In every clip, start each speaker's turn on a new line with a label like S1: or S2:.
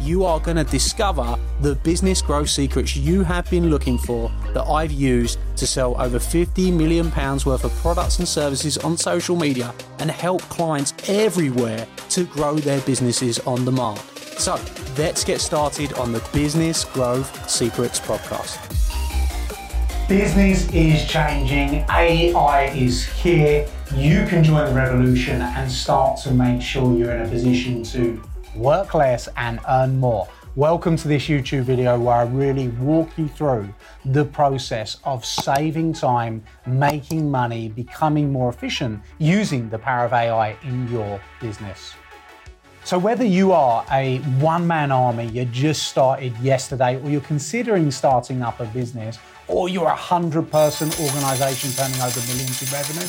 S1: You are going to discover the business growth secrets you have been looking for that I've used to sell over 50 million pounds worth of products and services on social media and help clients everywhere to grow their businesses on demand. So, let's get started on the Business Growth Secrets podcast. Business is changing, AI is here. You can join the revolution and start to make sure you're in a position to work less and earn more. Welcome to this YouTube video where I really walk you through the process of saving time, making money, becoming more efficient using the power of AI in your business. So, whether you are a one man army, you just started yesterday, or you're considering starting up a business, or you're a 100 person organization turning over millions in revenue,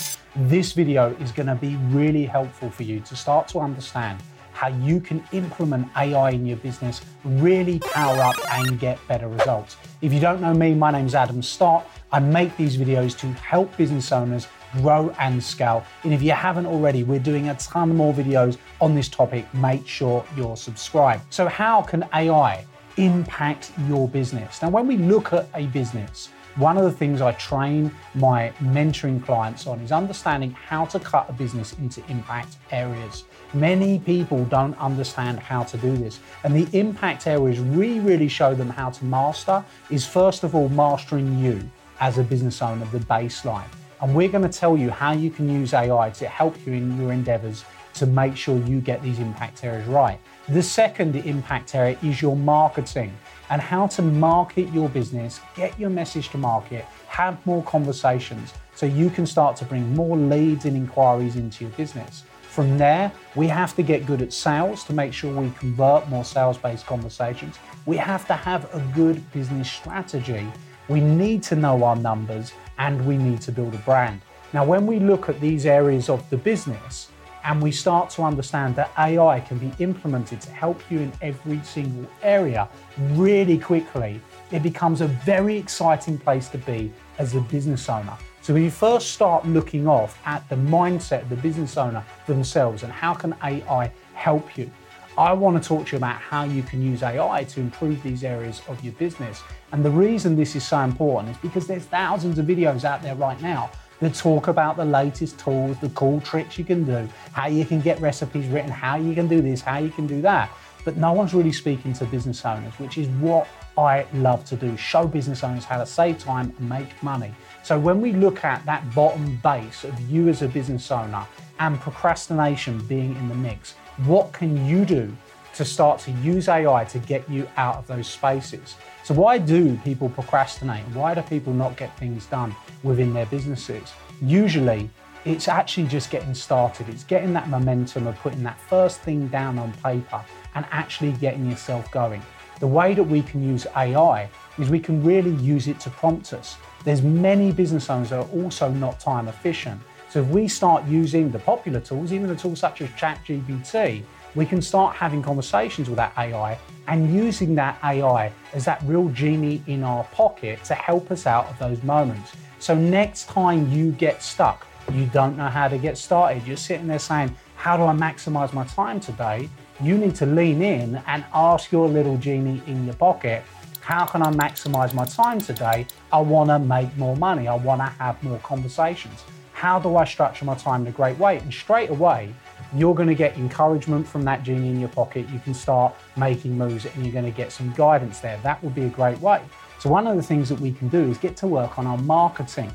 S1: this video is going to be really helpful for you to start to understand how you can implement AI in your business, really power up and get better results. If you don't know me, my name is Adam Stott. I make these videos to help business owners grow and scale. And if you haven't already, we're doing a ton more videos on this topic. Make sure you're subscribed. So, how can AI impact your business? Now, when we look at a business, one of the things I train my mentoring clients on is understanding how to cut a business into impact areas. Many people don't understand how to do this. And the impact areas we really show them how to master is first of all mastering you as a business owner, the baseline. And we're going to tell you how you can use AI to help you in your endeavors to make sure you get these impact areas right. The second impact area is your marketing and how to market your business, get your message to market, have more conversations so you can start to bring more leads and inquiries into your business. From there, we have to get good at sales to make sure we convert more sales based conversations. We have to have a good business strategy. We need to know our numbers and we need to build a brand. Now, when we look at these areas of the business, and we start to understand that AI can be implemented to help you in every single area really quickly, it becomes a very exciting place to be as a business owner. So when you first start looking off at the mindset of the business owner themselves and how can AI help you, I want to talk to you about how you can use AI to improve these areas of your business. And the reason this is so important is because there's thousands of videos out there right now that talk about the latest tools, the cool tricks you can do, how you can get recipes written, how you can do this, how you can do that. But no one's really speaking to business owners, which is what I love to do show business owners how to save time and make money. So, when we look at that bottom base of you as a business owner and procrastination being in the mix, what can you do to start to use AI to get you out of those spaces. So, why do people procrastinate? Why do people not get things done within their businesses? Usually, it's actually just getting started. It's getting that momentum of putting that first thing down on paper and actually getting yourself going. The way that we can use AI is we can really use it to prompt us. There's many business owners that are also not time efficient. So if we start using the popular tools, even the tools such as ChatGPT, we can start having conversations with that AI and using that AI as that real genie in our pocket to help us out of those moments. So, next time you get stuck, you don't know how to get started, you're sitting there saying, How do I maximize my time today? You need to lean in and ask your little genie in your pocket, How can I maximize my time today? I want to make more money, I want to have more conversations. How do I structure my time in a great way? And straight away, you're going to get encouragement from that genie in your pocket. You can start making moves and you're going to get some guidance there. That would be a great way. So, one of the things that we can do is get to work on our marketing.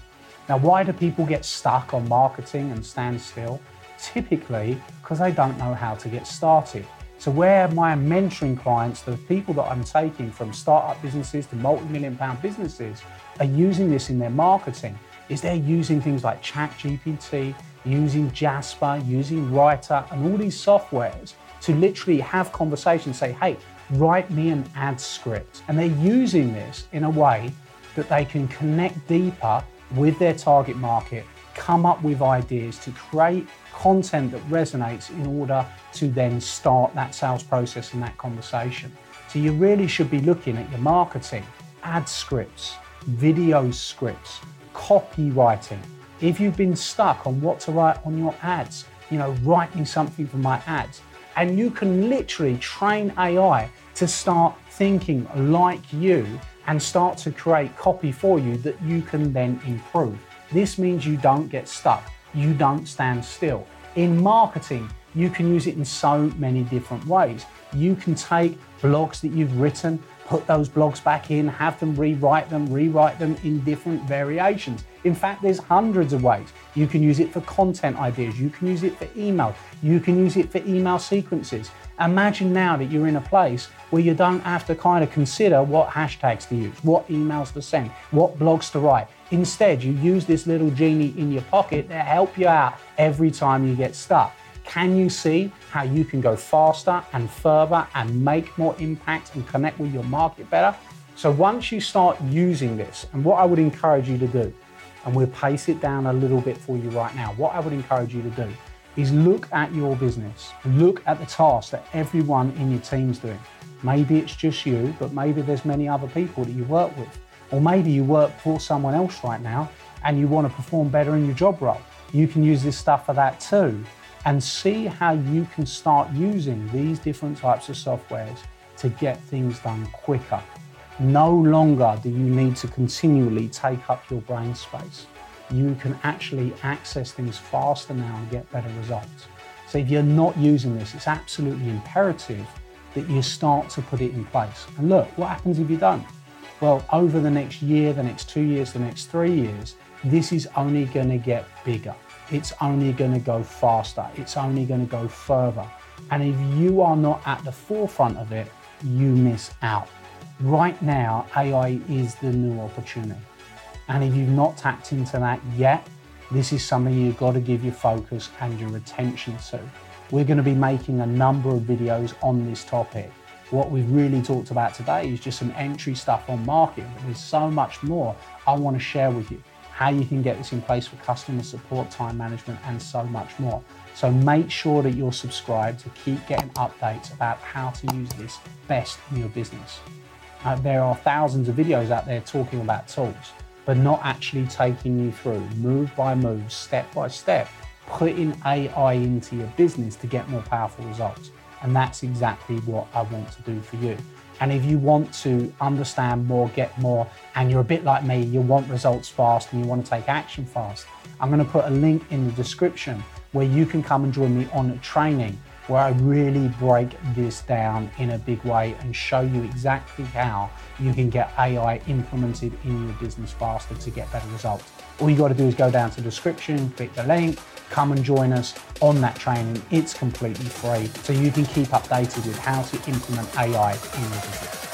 S1: Now, why do people get stuck on marketing and stand still? Typically, because they don't know how to get started. So, where my mentoring clients, the people that I'm taking from startup businesses to multi million pound businesses, are using this in their marketing, is they're using things like ChatGPT, using Jasper, using Writer, and all these softwares to literally have conversations, say, hey, write me an ad script. And they're using this in a way that they can connect deeper with their target market, come up with ideas to create content that resonates in order to then start that sales process and that conversation. So you really should be looking at your marketing, ad scripts, video scripts, copywriting. If you've been stuck on what to write on your ads, you know, write me something for my ads. And you can literally train AI to start thinking like you and start to create copy for you that you can then improve. This means you don't get stuck, you don't stand still. In marketing, you can use it in so many different ways. You can take blogs that you've written, put those blogs back in, have them rewrite them, rewrite them in different variations. In fact, there's hundreds of ways. You can use it for content ideas, you can use it for email, you can use it for email sequences. Imagine now that you're in a place where you don't have to kind of consider what hashtags to use, what emails to send, what blogs to write. Instead, you use this little genie in your pocket to help you out every time you get stuck. Can you see how you can go faster and further and make more impact and connect with your market better? So once you start using this, and what I would encourage you to do, and we'll pace it down a little bit for you right now, what I would encourage you to do is look at your business, look at the tasks that everyone in your team's doing. Maybe it's just you, but maybe there's many other people that you work with. Or maybe you work for someone else right now and you want to perform better in your job role. You can use this stuff for that too and see how you can start using these different types of softwares to get things done quicker. No longer do you need to continually take up your brain space. You can actually access things faster now and get better results. So if you're not using this, it's absolutely imperative that you start to put it in place. And look, what happens if you don't? Well, over the next year, the next two years, the next three years, this is only going to get bigger it's only going to go faster, it's only going to go further. And if you are not at the forefront of it, you miss out. Right now, AI is the new opportunity. And if you've not tapped into that yet, this is something you've got to give your focus and your attention to. We're going to be making a number of videos on this topic. What we've really talked about today is just some entry stuff on marketing, but there's so much more I want to share with you how you can get this in place for customer support, time management, and so much more. So make sure that you're subscribed to keep getting updates about how to use this best in your business. Uh, there are thousands of videos out there talking about tools, but not actually taking you through move by move, step by step, putting AI into your business to get more powerful results. And that's exactly what I want to do for you. And if you want to understand more, get more, and you're a bit like me, you want results fast and you want to take action fast, I'm going to put a link in the description where you can come and join me on training where I really break this down in a big way and show you exactly how you can get AI implemented in your business faster to get better results. All you got to do is go down to the description, click the link, come and join us on that training. It's completely free, so you can keep updated with how to implement AI in your business.